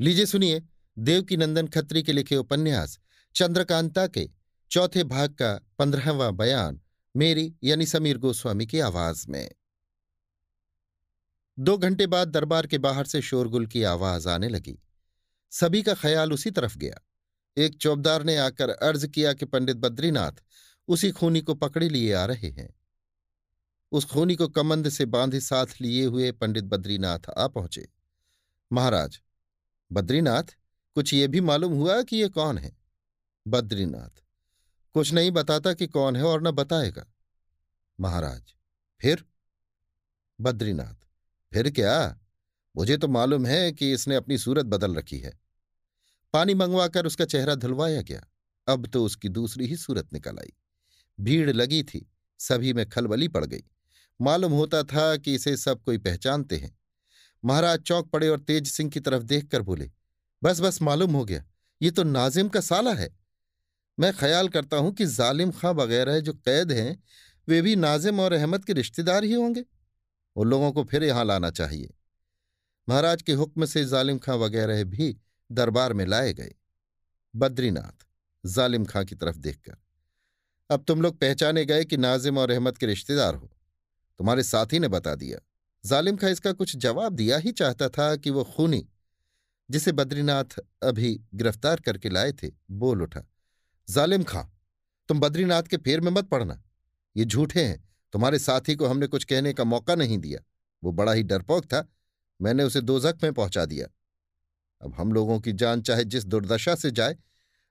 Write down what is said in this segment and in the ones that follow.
लीजिए सुनिए देवकी नंदन खत्री के लिखे उपन्यास, चंद्रकांता के चौथे भाग का पंद्रहवां बयान, मेरी यानी समीर गोस्वामी की आवाज़ में। दो घंटे बाद दरबार के बाहर से शोरगुल की आवाज़ आने लगी। सभी का ख्याल उसी तरफ़ गया। एक चौबदार ने आकर अर्ज़ किया कि पंडित बद्रीनाथ उसी खूनी को पकड़े लिए आ रहे हैं। उस खूनी को कमंद से बांधे साथ लिए हुए पंडित बद्रीनाथ आ पहुँचे। महाराज बद्रीनाथ, कुछ ये भी मालूम हुआ कि ये कौन है? बद्रीनाथ। कुछ नहीं बताता कि कौन है और न बताएगा। महाराज, फिर? बद्रीनाथ, फिर क्या? मुझे तो मालूम है कि इसने अपनी सूरत बदल रखी है। पानी मंगवाकर उसका चेहरा धुलवाया गया। अब तो उसकी दूसरी ही सूरत निकल आई। भीड़ लगी थी, सभी में खलबली पड़ गई। मालूम होता था कि इसे सब कोई पहचानते हैं। महाराज चौक पड़े और तेज सिंह की तरफ़ देखकर बोले, बस बस, मालूम हो गया, ये तो नाजिम का साला है। मैं ख्याल करता हूँ कि जालिम खां वगैरह जो कैद हैं, वे भी नाजिम और अहमद के रिश्तेदार ही होंगे। उन लोगों को फिर यहाँ लाना चाहिए। महाराज के हुक्म से जालिम खां वगैरह भी दरबार में लाए गए। बद्रीनाथ, जालिम खां की तरफ़ देखकर, अब तुम लोग पहचाने गए कि नाजिम और अहमद के रिश्तेदार हो। तुम्हारे साथी ने बता दिया। जालिम खां इसका कुछ जवाब दिया ही चाहता था कि वो खूनी, जिसे बद्रीनाथ अभी गिरफ़्तार करके लाए थे, बोल उठा, जालिम खां, तुम बद्रीनाथ के फेर में मत पड़ना। ये झूठे हैं, तुम्हारे साथी को हमने कुछ कहने का मौका नहीं दिया। वो बड़ा ही डरपोक था, मैंने उसे दो जख्म में पहुँचा दिया। अब हम लोगों की जान चाहे जिस दुर्दशा से जाए,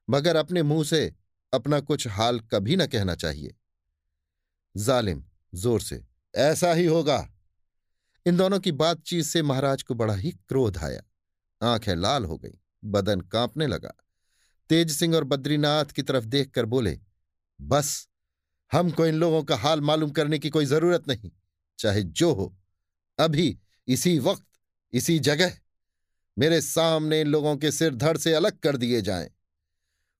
मगर अपने मुँह से अपना कुछ हाल कभी न कहना चाहिए। जालिम, ज़ोर से, ऐसा ही होगा। इन दोनों की बातचीत से महाराज को बड़ा ही क्रोध आया। आँखें लाल हो गई, बदन कांपने लगा। तेज सिंह और बद्रीनाथ की तरफ़ देखकर बोले, बस हमको इन लोगों का हाल मालूम करने की कोई ज़रूरत नहीं, चाहे जो हो। अभी, इसी वक्त, इसी जगह। मेरे सामने इन लोगों के सिर धड़ से अलग कर दिए जाएँ।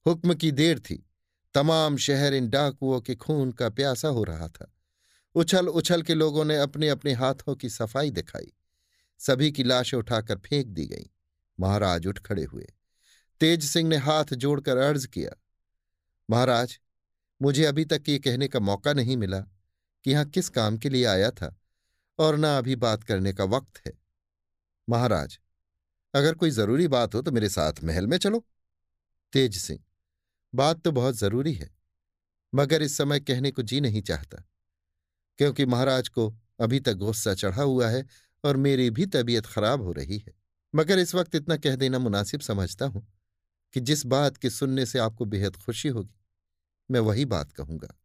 हुक्म की देर थी। तमाम शहर इन डाकुओं के खून का प्यासा हो रहा था। उछल उछल के लोगों ने अपने अपने हाथों की सफ़ाई दिखाई। सभी की लाशें उठाकर फेंक दी गईं। महाराज उठ खड़े हुए। तेज सिंह ने हाथ जोड़कर अर्ज़ किया, महाराज, मुझे अभी तक ये कहने का मौका नहीं मिला कि यहाँ किस काम के लिए आया था और ना अभी बात करने का वक्त है। महाराज, अगर कोई ज़रूरी बात हो तो मेरे साथ महल में चलो। तेज सिंह, बात तो बहुत ज़रूरी है, मगर इस समय कहने को जी नहीं चाहता। क्योंकि महाराज को अभी तक गुस्सा चढ़ा हुआ है और मेरी भी तबीयत खराब हो रही है। मगर इस वक्त इतना कह देना मुनासिब समझता हूँ कि जिस बात के सुनने से आपको बेहद खुशी होगी, मैं वही बात कहूँगा।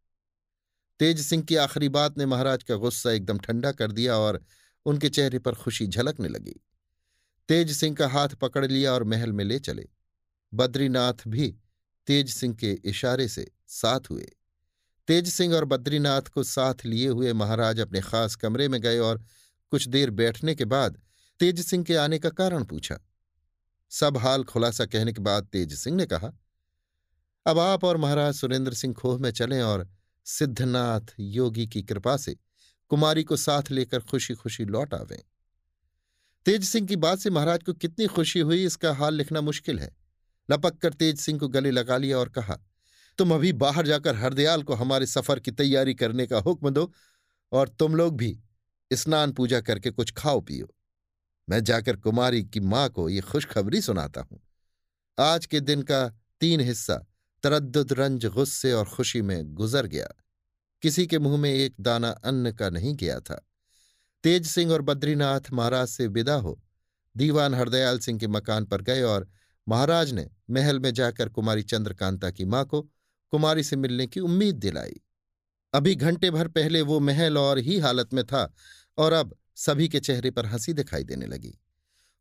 तेज सिंह की आखिरी बात ने महाराज का गुस्सा एकदम ठंडा कर दिया और उनके चेहरे पर खुशी झलकने लगी। तेज सिंह का हाथ पकड़ लिया और महल में ले चले। बद्रीनाथ भी तेज सिंह के इशारे से साथ हुए। तेज सिंह और बद्रीनाथ को साथ लिए हुए महाराज अपने खास कमरे में गए और कुछ देर बैठने के बाद तेज सिंह के आने का कारण पूछा। सब हाल खुलासा कहने के बाद तेज सिंह ने कहा, अब आप और महाराज सुरेंद्र सिंह खोह में चलें और सिद्धनाथ योगी की कृपा से कुमारी को साथ लेकर खुशी खुशी लौट आवें। तेज सिंह की बात से महाराज को कितनी खुशी हुई, इसका हाल लिखना मुश्किल है। लपक कर तेज सिंह को गले लगा लिया और कहा तुम अभी बाहर जाकर हरदयाल को हमारे सफ़र की तैयारी करने का हुक्म दो और तुम लोग भी स्नान पूजा करके कुछ खाओ पियो। मैं जाकर कुमारी की माँ को ये खुशखबरी सुनाता हूँ। आज के दिन का तीन हिस्सा तरद्दुद रंज गुस्से और खुशी में गुजर गया। किसी के मुँह में एक दाना अन्न का नहीं गया था। तेज सिंह और बद्रीनाथ महाराज से विदा हो दीवान हरदयाल सिंह के मकान पर गए और महाराज ने महल में जाकर कुमारी चंद्रकांता की माँ को कुमारी से मिलने की उम्मीद दिलाई। अभी घंटे भर पहले वो महल और ही हालत में था और अब सभी के चेहरे पर हँसी दिखाई देने लगी।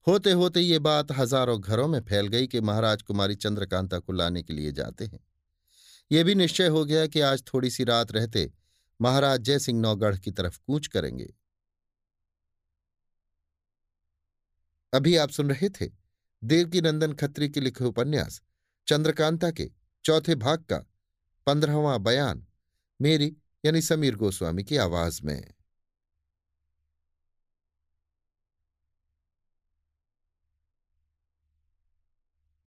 होते होते ये बात हज़ारों घरों में फैल गई कि महाराज कुमारी चंद्रकांता को लाने के लिए जाते हैं। ये भी निश्चय हो गया कि आज थोड़ी सी रात रहते महाराज जयसिंह नौगढ़ की तरफ़ कूच करेंगे। अभी आप सुन रहे थे देवकी नंदन खत्री के लिखे उपन्यास, चंद्रकांता के चौथे भाग का पंद्रहवां बयान मेरी यानी समीर गोस्वामी की आवाज़ में।